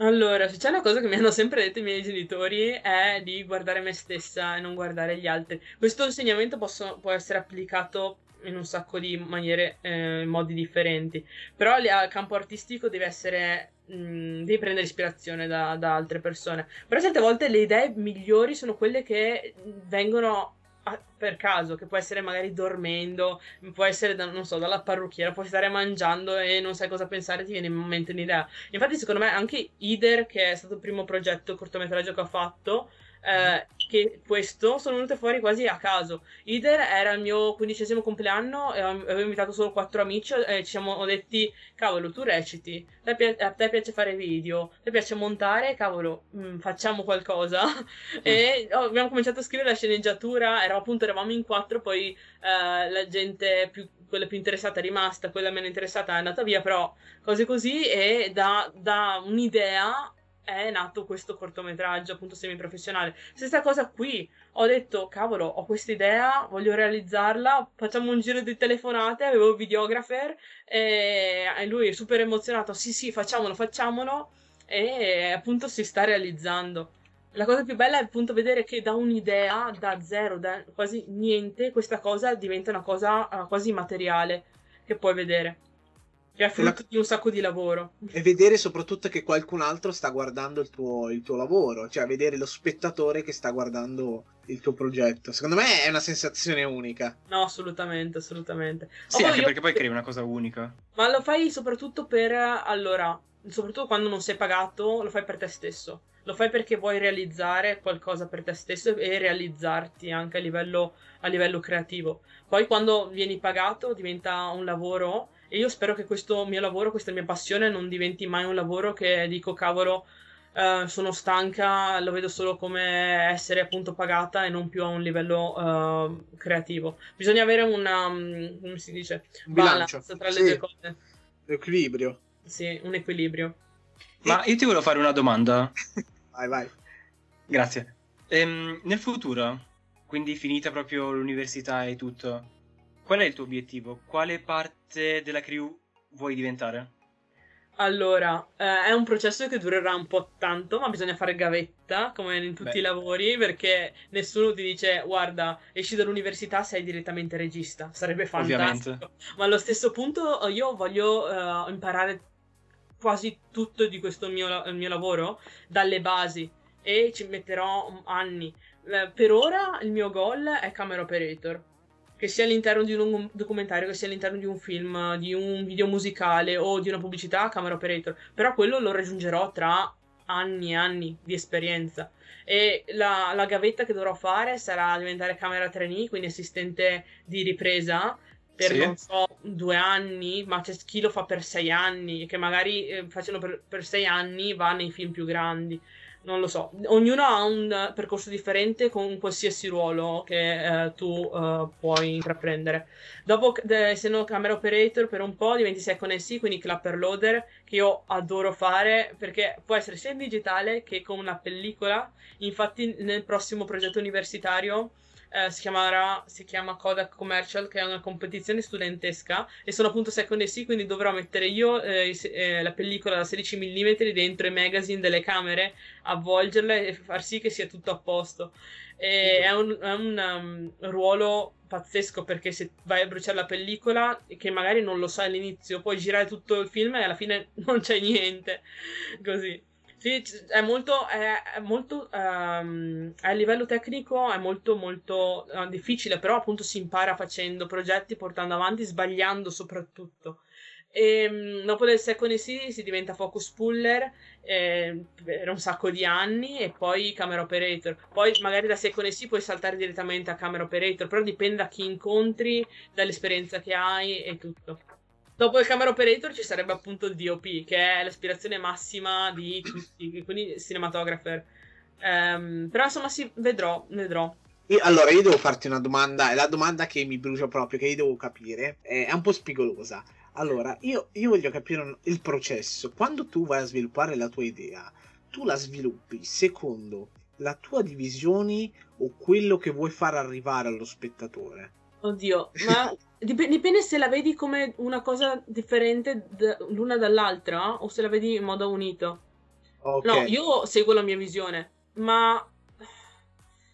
Allora, se c'è una cosa che mi hanno sempre detto i miei genitori è di guardare me stessa e non guardare gli altri. Questo insegnamento posso, può essere applicato in un sacco di maniere, eh, modi differenti. Però al campo artistico deve essere. Mh, mm, devi prendere ispirazione da, da, altre persone. Però certe volte le idee migliori sono quelle che vengono a, per caso, che può essere magari dormendo, può essere, da, non so, dalla parrucchiera, puoi stare mangiando e non sai cosa pensare, ti viene in mente un'idea. Infatti, secondo me, anche Ider, che è stato il primo progetto cortometraggio che ho fatto, eh, che questo sono venute fuori quasi a caso. Ider era il mio quindicesimo compleanno e avevo invitato solo quattro amici e ci siamo detti, cavolo, tu reciti, a te, a te piace fare video, a te piace montare, cavolo, mh, mm, facciamo qualcosa. (laughs) e oh, abbiamo cominciato a scrivere la sceneggiatura, eravamo appunto, eravamo in quattro, poi eh, la gente più quella più interessata è rimasta, quella meno interessata è andata via, però cose così e da, da un'idea è nato questo cortometraggio appunto semiprofessionale. Stessa cosa qui, ho detto cavolo, ho questa idea, voglio realizzarla, facciamo un giro di telefonate, avevo il videographer e lui è super emozionato, sì sì facciamolo, facciamolo e appunto si sta realizzando. La cosa più bella è appunto vedere che da un'idea, da zero, da quasi niente, questa cosa diventa una cosa uh, quasi materiale che puoi vedere. Che è frutto la... di un sacco di lavoro. E vedere soprattutto che qualcun altro sta guardando il tuo, il tuo lavoro, cioè vedere lo spettatore che sta guardando il tuo progetto. Secondo me è una sensazione unica. No, assolutamente, assolutamente. Sì, anche io... perché poi crei una cosa unica. Ma lo fai soprattutto per, allora, soprattutto quando non sei pagato, lo fai per te stesso lo fai perché vuoi realizzare qualcosa per te stesso e realizzarti anche a livello, a livello creativo. Poi quando vieni pagato diventa un lavoro e io spero che questo mio lavoro, questa mia passione non diventi mai un lavoro che dico cavolo Uh, sono stanca, lo vedo solo come essere appunto pagata e non più a un livello uh, creativo. Bisogna avere una, um, come si dice, un bilancio tra le due cose. Equilibrio. Sì, un equilibrio. Ma io ti volevo fare una domanda. (laughs) Vai, vai. Grazie. Ehm, nel futuro, quindi finita proprio l'università e tutto, qual è il tuo obiettivo? Quale parte della crew vuoi diventare? Allora, eh, è un processo che durerà un po' tanto, ma bisogna fare gavetta, come in tutti Beh. i lavori, perché nessuno ti dice, guarda, esci dall'università, sei direttamente regista. Sarebbe fantastico. Ovviamente. Ma allo stesso punto io voglio uh, imparare quasi tutto di questo mio, mio lavoro dalle basi e ci metterò anni. Eh, per ora il mio goal è camera operator. Che sia all'interno di un documentario, che sia all'interno di un film, di un video musicale o di una pubblicità, camera operator. Però quello lo raggiungerò tra anni e anni di esperienza. E la, la gavetta che dovrò fare sarà diventare camera trainee, quindi assistente di ripresa per sì. non so due anni, ma c'è chi lo fa per sei anni, che magari eh, facendo per, per, sei anni va nei film più grandi. Non lo so, ognuno ha un percorso differente con qualsiasi ruolo che eh, tu eh, puoi intraprendere. Dopo, de, essendo camera operator per un po', diventi second SC, quindi clapper loader, che io adoro fare perché può essere sia in digitale che con una pellicola. Infatti, nel prossimo progetto universitario eh, si, chiamerà, si chiama Kodak Commercial, che è una competizione studentesca e sono appunto second AC, quindi dovrò mettere io eh, eh, la pellicola da 16 mm dentro i magazine delle camere, avvolgerla e far sì che sia tutto a posto. E è un, è un um, ruolo pazzesco perché se vai a bruciare la pellicola, che magari non lo sai all'inizio, puoi girare tutto il film e alla fine (laughs) non c'è niente. Così. Sì, è molto, è, è molto um, a livello tecnico è molto molto uh, difficile, però appunto si impara facendo progetti, portando avanti, sbagliando soprattutto. E um, dopo del Second EC si diventa focus puller eh, per un sacco di anni e poi camera operator. Poi magari da Second EC puoi saltare direttamente a camera operator, però dipende da chi incontri, dall'esperienza che hai e tutto. Dopo il camera operator ci sarebbe appunto il DOP, che è l'aspirazione massima di tutti, quindi cinematographer. Um, però insomma sì, vedrò, vedrò. Io, allora, io devo farti una domanda, è la domanda che mi brucia proprio, che io devo capire, è un po' spigolosa. Allora, io, io voglio capire il processo. Quando tu vai a sviluppare la tua idea, tu la sviluppi secondo la tua divisione o quello che vuoi far arrivare allo spettatore? Oddio, (laughs) ma dip- dipende se la vedi come una cosa differente d- l'una dall'altra o se la vedi in modo unito. Okay. No, io seguo la mia visione, ma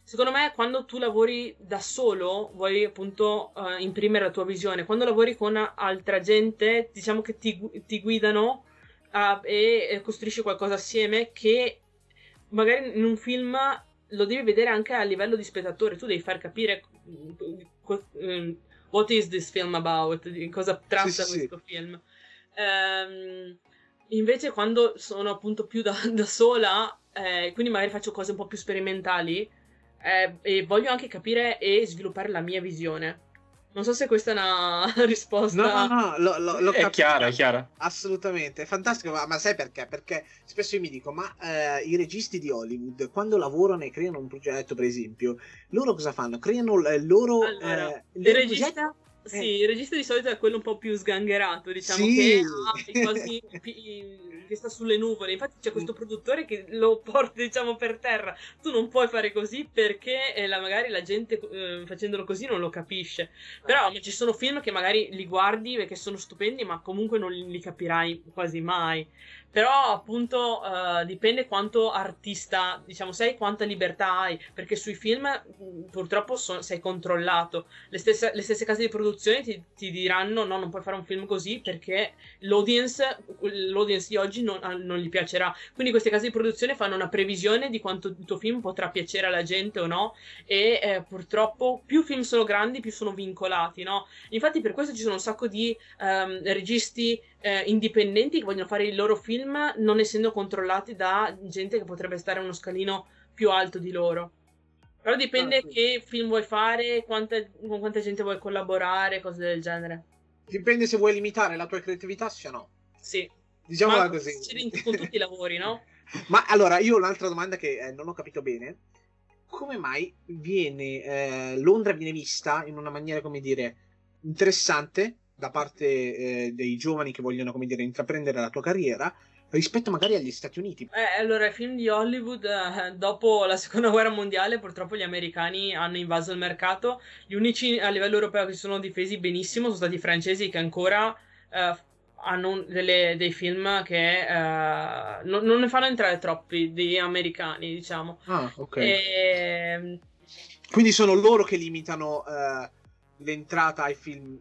secondo me quando tu lavori da solo vuoi appunto uh, imprimere la tua visione. Quando lavori con altra gente, diciamo che ti, ti guidano uh, e costruisci qualcosa assieme che magari in un film lo devi vedere anche a livello di spettatore. Tu devi far capire what is this film about? Di cosa tratta sì, questo sì. film? Um, invece quando sono appunto più da, (laughs) da sola, eh, quindi magari faccio cose un po' più sperimentali, eh, e voglio anche capire e sviluppare la mia visione. Non so se questa è una (laughs) risposta. No, no, no, lo, lo, lo è chiara, è chiara. Assolutamente, è fantastico, ma, ma, sai perché? Perché spesso io mi dico, ma eh, i registi di Hollywood, quando lavorano e creano un progetto, per esempio, loro cosa fanno? Creano il loro... Allora, eh, il regista... Progetto sì, eh. il regista di solito è quello un po' più sgangherato, diciamo, sì. che ha quasi che sta sulle nuvole. Infatti c'è questo produttore che lo porta, diciamo, per terra. Tu non puoi fare così perché eh, la, magari la gente eh, facendolo così non lo capisce. Però ci sono film che magari li guardi perché sono stupendi, ma comunque non li capirai quasi mai. Però appunto uh, dipende quanto artista, diciamo, sei, quanta libertà hai, perché sui film purtroppo so, sei controllato. Le stesse, le stesse, case di produzione ti, ti, diranno no, non puoi fare un film così perché l'audience, l'audience di oggi non, non, gli piacerà. Quindi queste case di produzione fanno una previsione di quanto il tuo film potrà piacere alla gente o no e eh, purtroppo più film sono grandi più sono vincolati, no? Infatti per questo ci sono un sacco di um, registi eh, indipendenti che vogliono fare i loro film non essendo controllati da gente che potrebbe stare uno scalino più alto di loro. Però dipende ah, sì. che film vuoi fare, quanta, con quanta gente vuoi collaborare, cose del genere. Dipende se vuoi limitare la tua creatività, se no. Sì. Diciamola così. con tutti i lavori, no? (laughs) Ma allora, io ho un'altra domanda che eh, non ho capito bene. Come mai viene eh, Londra viene vista in una maniera, come dire, interessante da parte eh, dei giovani che vogliono, come dire, intraprendere la tua carriera rispetto magari agli Stati Uniti. Eh, allora, i film di Hollywood, eh, dopo la seconda guerra mondiale, purtroppo gli americani hanno invaso il mercato. Gli unici a livello europeo che si sono difesi benissimo sono stati i francesi che ancora eh, hanno delle, dei film che eh, non, non, ne fanno entrare troppi di americani, diciamo. Ah, ok. E... Ehm, Quindi sono loro che limitano eh, l'entrata ai film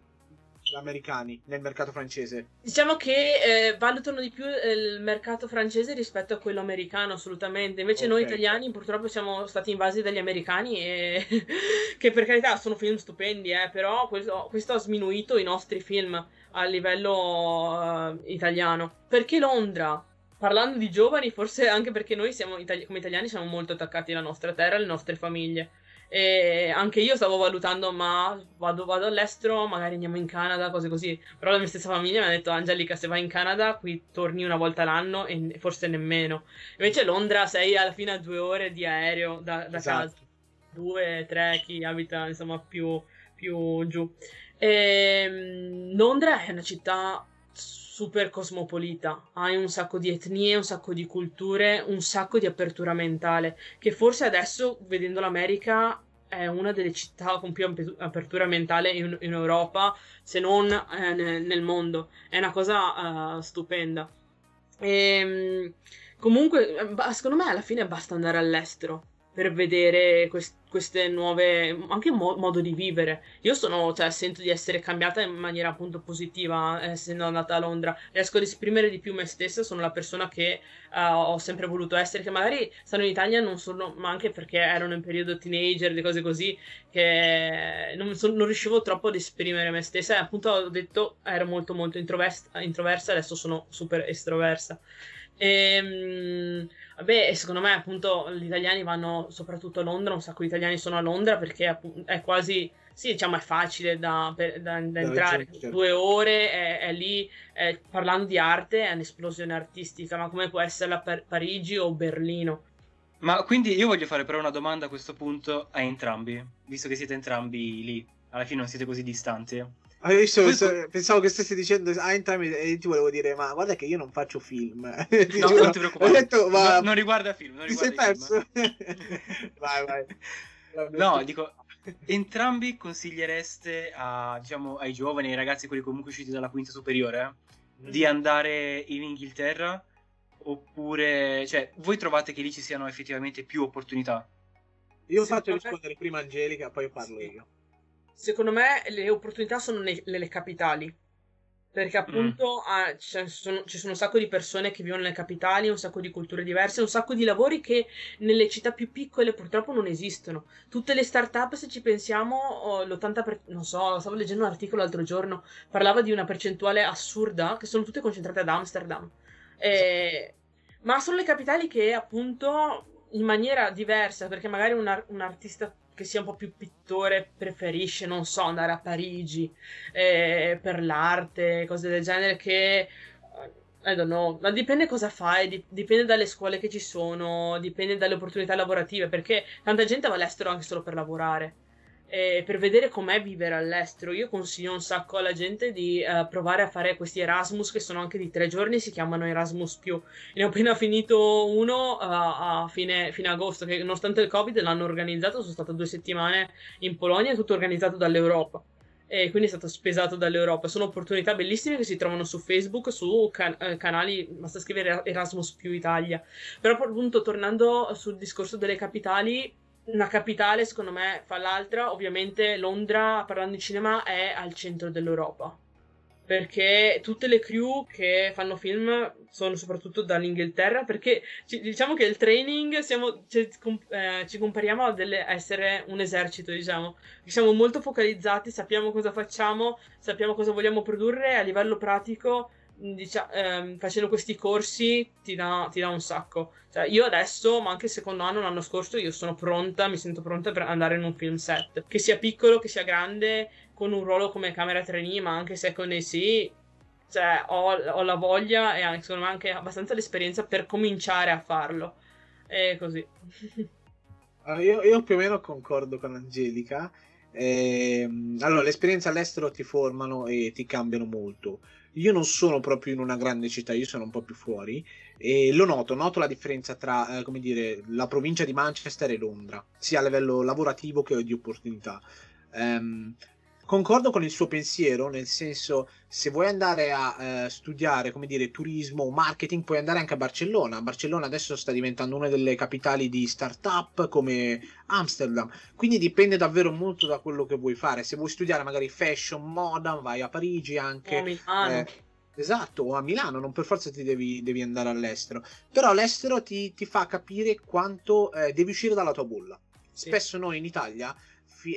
americani nel mercato francese? Diciamo che eh, valutano di più eh, il mercato francese rispetto a quello americano, assolutamente. Invece okay. noi italiani purtroppo siamo stati invasi dagli americani e (laughs) che per carità sono film stupendi, eh, però questo, questo, ha sminuito i nostri film a livello uh, italiano. Perché Londra? Parlando di giovani, forse anche perché noi siamo itali- come italiani siamo molto attaccati alla nostra terra, alle nostre famiglie. E anche io stavo valutando, ma vado, vado, all'estero, magari andiamo in Canada, cose così. Però la mia stessa famiglia mi ha detto, Angelica, se vai in Canada, qui torni una volta l'anno e forse nemmeno. Invece Londra sei alla fine a due ore di aereo da, da esatto. casa. Due, tre, chi abita insomma più, più giù. E, ehm, Londra è una città super cosmopolita, hai un sacco di etnie, un sacco di culture, un sacco di apertura mentale, che forse adesso, vedendo l'America, è una delle città con più apertura mentale in, in Europa, se non eh, nel, nel, mondo. È una cosa uh, stupenda. E, ehm, comunque, eh, secondo me alla fine basta andare all'estero per vedere quest- queste nuove anche mo- modo di vivere. Io sono cioè sento di essere cambiata in maniera appunto positiva eh, essendo andata a Londra. Riesco ad esprimere di più me stessa sono la persona che uh, ho sempre voluto essere che magari stanno in Italia non solo ma anche perché erano in periodo teenager e cose così che non, so- non, riuscivo troppo ad esprimere me stessa. E appunto ho detto ero molto molto introversa, introversa adesso sono super estroversa e, ehm, vabbè, secondo me appunto gli italiani vanno soprattutto a Londra, un sacco di italiani sono a Londra perché è quasi, sì, diciamo è facile da, per, da, da entrare, certo. due ore è, è lì, è, parlando di arte è un'esplosione artistica, ma come può essere per Parigi o Berlino? Ma quindi io voglio fare però una domanda a questo punto a entrambi, visto che siete entrambi lì, alla fine non siete così distanti. Hai visto, Poi... pensavo che stessi dicendo a ah, entrambi e ti volevo dire, ma guarda che io non faccio film. (laughs) no, giuro. non ti preoccupare. Detto, ma... no, non riguarda film. Non ti sei perso? (laughs) vai, vai. No, dico, entrambi consigliereste a, diciamo, ai giovani, ai ragazzi, quelli comunque usciti dalla quinta superiore, mm. di andare in Inghilterra? Oppure, cioè, voi trovate che lì ci siano effettivamente più opportunità? Io faccio rispondere prima Angelica, poi parlo io secondo me le opportunità sono nelle, capitali. Perché appunto mm. ah, ci, sono, ci, sono, un sacco di persone che vivono nelle capitali, un sacco di culture diverse, un sacco di lavori che nelle città più piccole purtroppo non esistono. Tutte le start-up, se ci pensiamo, oh, l'80%, non so, stavo leggendo un articolo l'altro giorno, parlava di una percentuale assurda, che sono tutte concentrate ad Amsterdam. E... Ma sono le capitali che appunto in maniera diversa, perché magari un, ar- un artista che sia un po' più pittore preferisce, non so, andare a Parigi eh, per l'arte, cose del genere che... I don't know, ma dipende cosa fai, dipende dalle scuole che ci sono, dipende dalle opportunità lavorative, perché tanta gente va all'estero anche solo per lavorare eh, per vedere com'è vivere all'estero. Io consiglio un sacco alla gente di uh, provare a fare questi Erasmus che sono anche di tre giorni, si chiamano Erasmus. Ne ho appena finito uno uh, a fine, fine, agosto, che nonostante il Covid l'hanno organizzato, sono stato due settimane in Polonia, tutto organizzato dall'Europa. E quindi è stato spesato dall'Europa. Sono opportunità bellissime che si trovano su Facebook, su can- eh, canali, basta scrivere Erasmus più Italia. Però appunto tornando sul discorso delle capitali, una capitale, secondo me, fa l'altra. Ovviamente Londra, parlando di cinema, è al centro dell'Europa. Perché tutte le crew che fanno film sono soprattutto dall'Inghilterra. Perché diciamo che il training siamo, ci, eh, ci compariamo a delle, essere un esercito, diciamo. Siamo molto focalizzati, sappiamo cosa facciamo, sappiamo cosa vogliamo produrre a livello pratico diciamo, ehm, facendo questi corsi ti dà, ti dà un sacco. Cioè, io adesso, ma anche il secondo anno, l'anno scorso, io sono pronta, mi sento pronta per andare in un film set. Che sia piccolo, che sia grande, con un ruolo come camera trainee, ma anche second AC, cioè, ho, ho, la voglia e anche, secondo me anche abbastanza l'esperienza per cominciare a farlo. E così. (laughs) io, io più o meno concordo con Angelica. Eh, allora, l'esperienza all'estero ti formano e ti cambiano molto. Io non sono proprio in una grande città, io sono un po' più fuori e lo noto, noto la differenza tra, eh, come dire, la provincia di Manchester e Londra, sia a livello lavorativo che di opportunità. Um, Concordo con il suo pensiero, nel senso, se vuoi andare a eh, studiare, come dire, turismo o marketing, puoi andare anche a Barcellona. Barcellona adesso sta diventando una delle capitali di startup come Amsterdam. Quindi dipende davvero molto da quello che vuoi fare. Se vuoi studiare magari fashion, moda, vai a Parigi anche. O Milano. Eh, Esatto, o a Milano, non per forza ti devi, devi andare all'estero. Però l'estero ti, ti fa capire quanto eh, devi uscire dalla tua bolla. Sì. Spesso noi in Italia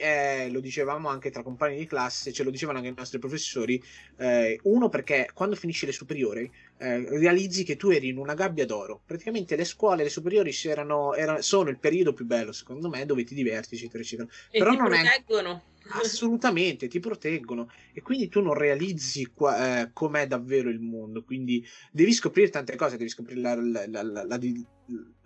eh, lo dicevamo anche tra compagni di classe, ce lo dicevano anche i nostri professori. Eh, uno, perché quando finisci le superiori eh, realizzi che tu eri in una gabbia d'oro. Praticamente le scuole, le superiori erano, erano, sono il periodo più bello, secondo me, dove ti diverti, eccetera, eccetera. E Però ti non proteggono. È... Assolutamente, ti proteggono e quindi tu non realizzi qua, eh, com'è davvero il mondo. Quindi devi scoprire tante cose, devi scoprire la, la, la, la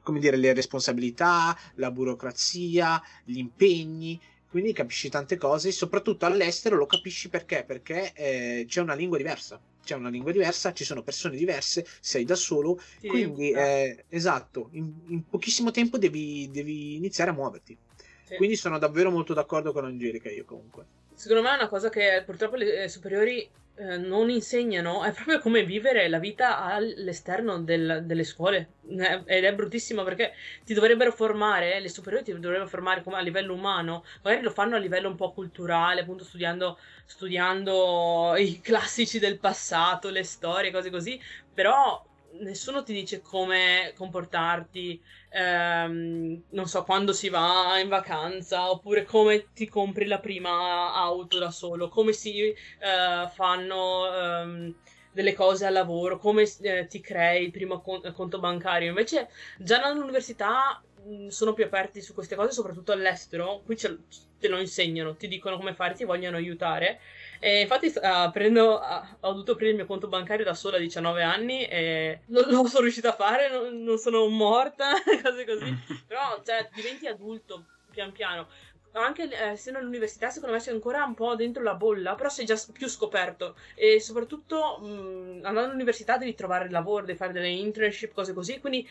come dire, le responsabilità, la burocrazia, gli impegni quindi capisci tante cose soprattutto all'estero lo capisci perché? Perché eh, c'è una lingua diversa. C'è una lingua diversa, ci sono persone diverse, sei da solo, sì, quindi eh, esatto, in, in, pochissimo tempo devi, devi iniziare a muoverti. Sì. Quindi sono davvero molto d'accordo con Angelica io comunque. Secondo me è una cosa che purtroppo le superiori eh, non insegnano è proprio come vivere la vita all'esterno del, delle scuole. Eh, ed è bruttissimo perché ti dovrebbero formare, le superiori ti dovrebbero formare come a livello umano, magari lo fanno a livello un po' culturale, appunto studiando, studiando i classici del passato, le storie, cose così, però nessuno ti dice come comportarti, ehm, non so, quando si va in vacanza, oppure come ti compri la prima auto da solo, come si eh, fanno ehm, delle cose al lavoro, come eh, ti crei il primo conto bancario. Invece già all'università mh, sono più aperti su queste cose, soprattutto all'estero, qui ce, te lo insegnano, ti dicono come fare, ti vogliono aiutare e infatti uh, prendo, uh, ho dovuto aprire il mio conto bancario da sola a 19 anni e non, non sono riuscita a fare, non, non sono morta, (laughs) cose così. Però cioè, diventi adulto pian piano anche eh, essendo all'università, secondo me sei ancora un po' dentro la bolla, però sei già più scoperto. E soprattutto mh, andando all'università devi trovare lavoro, devi fare delle internship, cose così. Quindi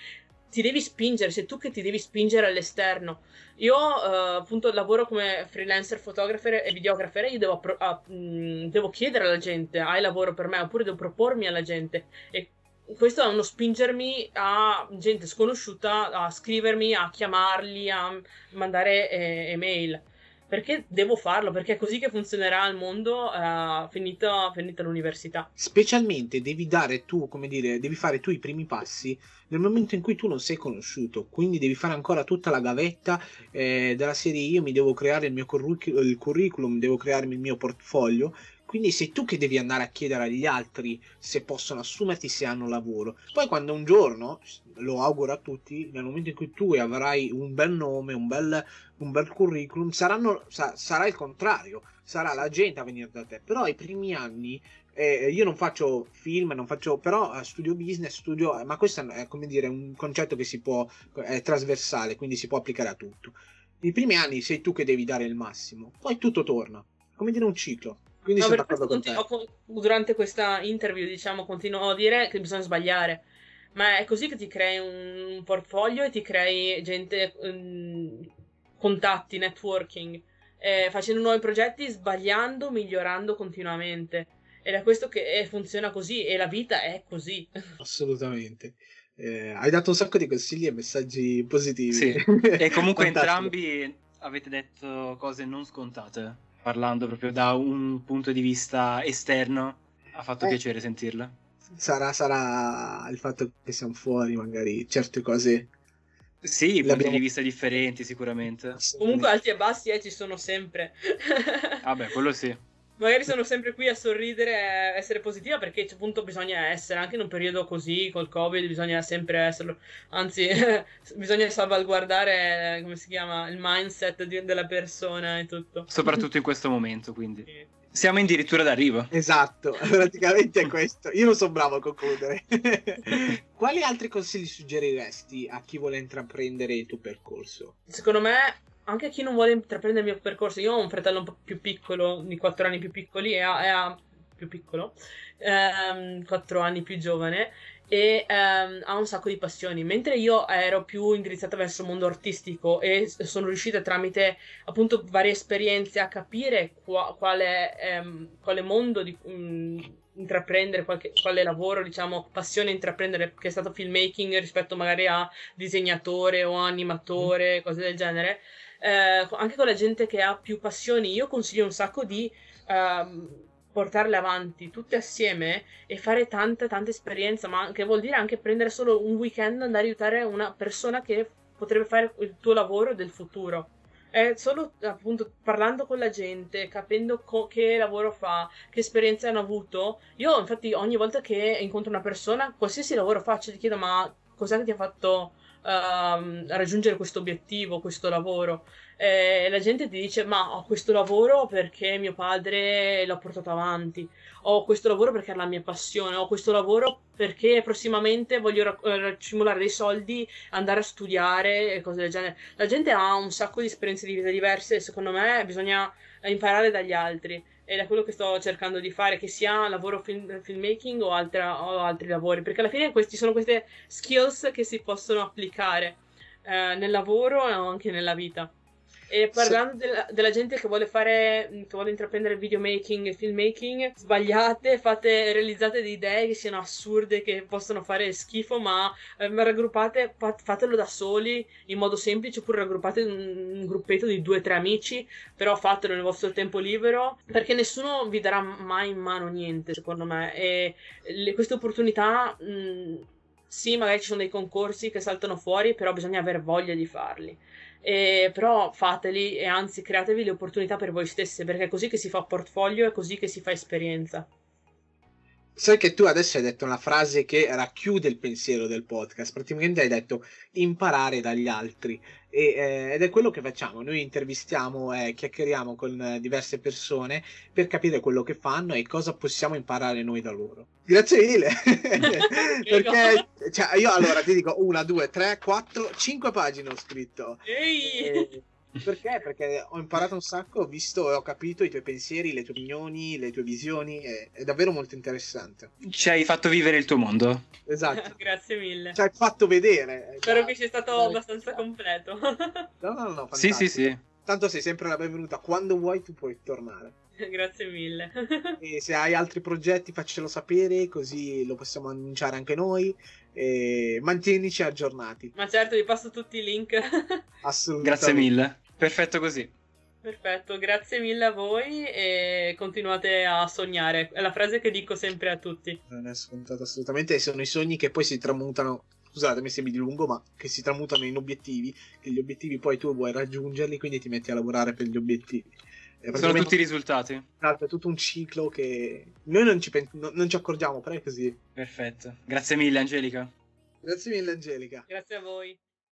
ti devi spingere, sei tu che ti devi spingere all'esterno. Io uh, appunto lavoro come freelancer, fotografer e videografer io devo, uh, mh, devo, chiedere alla gente, hai lavoro per me, oppure devo propormi alla gente. E questo è uno spingermi a gente sconosciuta a scrivermi, a chiamarli, a mandare eh, email perché devo farlo? Perché è così che funzionerà il mondo uh, finita, finita l'università. Specialmente devi dare tu, come dire, devi fare tu i primi passi nel momento in cui tu non sei conosciuto, quindi devi fare ancora tutta la gavetta eh, della serie io mi devo creare il mio curriculum, il curriculum, devo crearmi il mio portfolio quindi sei tu che devi andare a chiedere agli altri se possono assumerti, se hanno lavoro. Poi quando un giorno, lo auguro a tutti, nel momento in cui tu avrai un bel nome, un bel, un bel curriculum, saranno, sa, sarà il contrario, sarà la gente a venire da te. Però i primi anni eh, io non faccio film, non faccio, però eh, studio business, studio, ma questo è come dire un concetto che si può, è trasversale, quindi si può applicare a tutto. I primi anni sei tu che devi dare il massimo, poi tutto torna, come dire un ciclo. Quindi no, sono d'accordo con te. Durante questa interview, diciamo, continuo a dire che bisogna sbagliare. Ma è così che ti crei un portfolio e ti crei gente, um, contatti, networking, eh, facendo nuovi progetti, sbagliando, migliorando continuamente. Ed è questo che funziona così e la vita è così. (laughs) Assolutamente. Eh, hai dato un sacco di consigli e messaggi positivi. Sì. e comunque (laughs) entrambi avete detto cose non scontate, parlando proprio da un punto di vista esterno. Ha fatto eh, piacere sentirla. Sarà, sarà il fatto che siamo fuori, magari certe cose. Sì, punti di vista differenti, sicuramente. Comunque alti e bassi eh, ci sono sempre. Vabbè, quello sì magari sono sempre qui a sorridere e essere positiva perché appunto bisogna essere anche in un periodo così col covid bisogna sempre esserlo. Anzi (laughs) bisogna salvaguardare come si chiama il mindset di, della persona e tutto. Soprattutto in questo momento quindi. Sì. siamo addirittura d'arrivo. Esatto (laughs) praticamente è questo. Io non sono bravo a concludere. (laughs) Quali altri consigli suggeriresti a chi vuole intraprendere il tuo percorso? Secondo me anche chi non vuole intraprendere il mio percorso, io ho un fratello un po' più piccolo, di 4 anni più piccoli, e ha più piccolo, ehm, 4 anni più giovane, e ehm, ha un sacco di passioni. Mentre io ero più indirizzata verso il mondo artistico e sono riuscita tramite appunto varie esperienze a capire qua, quale, ehm, quale, mondo di, mh, mm, intraprendere, qualche, quale lavoro, diciamo, passione intraprendere, che è stato filmmaking rispetto magari a disegnatore o animatore, mm. cose del genere eh, anche con la gente che ha più passioni, io consiglio un sacco di uh, portarle avanti tutte assieme e fare tanta, tanta esperienza, ma che vuol dire anche prendere solo un weekend, andare a aiutare una persona che potrebbe fare il tuo lavoro del futuro. È solo appunto parlando con la gente, capendo co- che lavoro fa, che esperienze hanno avuto. Io, infatti, ogni volta che incontro una persona, qualsiasi lavoro faccio, ti chiedo: ma cos'è che ti ha fatto uh, raggiungere questo obiettivo, questo lavoro. E la gente ti dice: Ma ho questo lavoro perché mio padre l'ha portato avanti, ho questo lavoro perché è la mia passione, ho questo lavoro perché prossimamente voglio accumulare dei soldi, andare a studiare e cose del genere. La gente ha un sacco di esperienze di vita diverse e secondo me bisogna imparare dagli altri ed è quello che sto cercando di fare, che sia lavoro film, filmmaking o, altra, o, altri lavori, perché alla fine questi sono queste skills che si possono applicare eh, nel lavoro e anche nella vita. E parlando sì. della, della, gente che vuole fare, che vuole intraprendere videomaking e filmmaking, sbagliate, fate, realizzate delle idee che siano assurde, che possono fare schifo, ma eh, raggruppate, fatelo da soli in modo semplice, oppure raggruppate un, un gruppetto di due o tre amici, però fatelo nel vostro tempo libero, perché nessuno vi darà mai in mano niente, secondo me. E le, queste opportunità. Mh, sì, magari ci sono dei concorsi che saltano fuori, però bisogna avere voglia di farli. E, però fateli e anzi createvi le opportunità per voi stesse perché è così che si fa portfolio e così che si fa esperienza. Sai che tu adesso hai detto una frase che racchiude il pensiero del podcast, praticamente hai detto imparare dagli altri e, eh, ed è quello che facciamo, noi intervistiamo e chiacchieriamo con diverse persone per capire quello che fanno e cosa possiamo imparare noi da loro. Grazie mille, (laughs) (laughs) perché cioè, io allora ti dico una, due, tre, quattro, cinque pagine ho scritto. Ehi! Perché? Perché ho imparato un sacco, ho visto e ho capito i tuoi pensieri, le tue opinioni, le tue visioni, è, è davvero molto interessante. Ci hai fatto vivere il tuo mondo. Esatto. (laughs) Grazie mille. Ci hai fatto vedere. Spero che sia stato Dai. abbastanza completo. no, no, no, fantastico. Sì, sì, sì. Tanto sei sempre la benvenuta, quando vuoi tu puoi tornare. (laughs) Grazie mille. e se hai altri progetti faccelo sapere, così lo possiamo annunciare anche noi. E mantienici aggiornati. Ma certo, vi passo tutti i link. (laughs) Assolutamente. Grazie mille. Perfetto così. Perfetto, grazie mille a voi e continuate a sognare. È la frase che dico sempre a tutti. Non è scontato assolutamente, sono i sogni che poi si tramutano scusatemi se mi dilungo, ma che si tramutano in obiettivi, che gli obiettivi poi tu vuoi raggiungerli, quindi ti metti a lavorare per gli obiettivi. Sono tutti i risultati. Esatto, è tutto un ciclo che noi non ci, pen- non ci accorgiamo, però è così. Perfetto. Grazie mille, Angelica. Grazie mille, Angelica. Grazie a voi.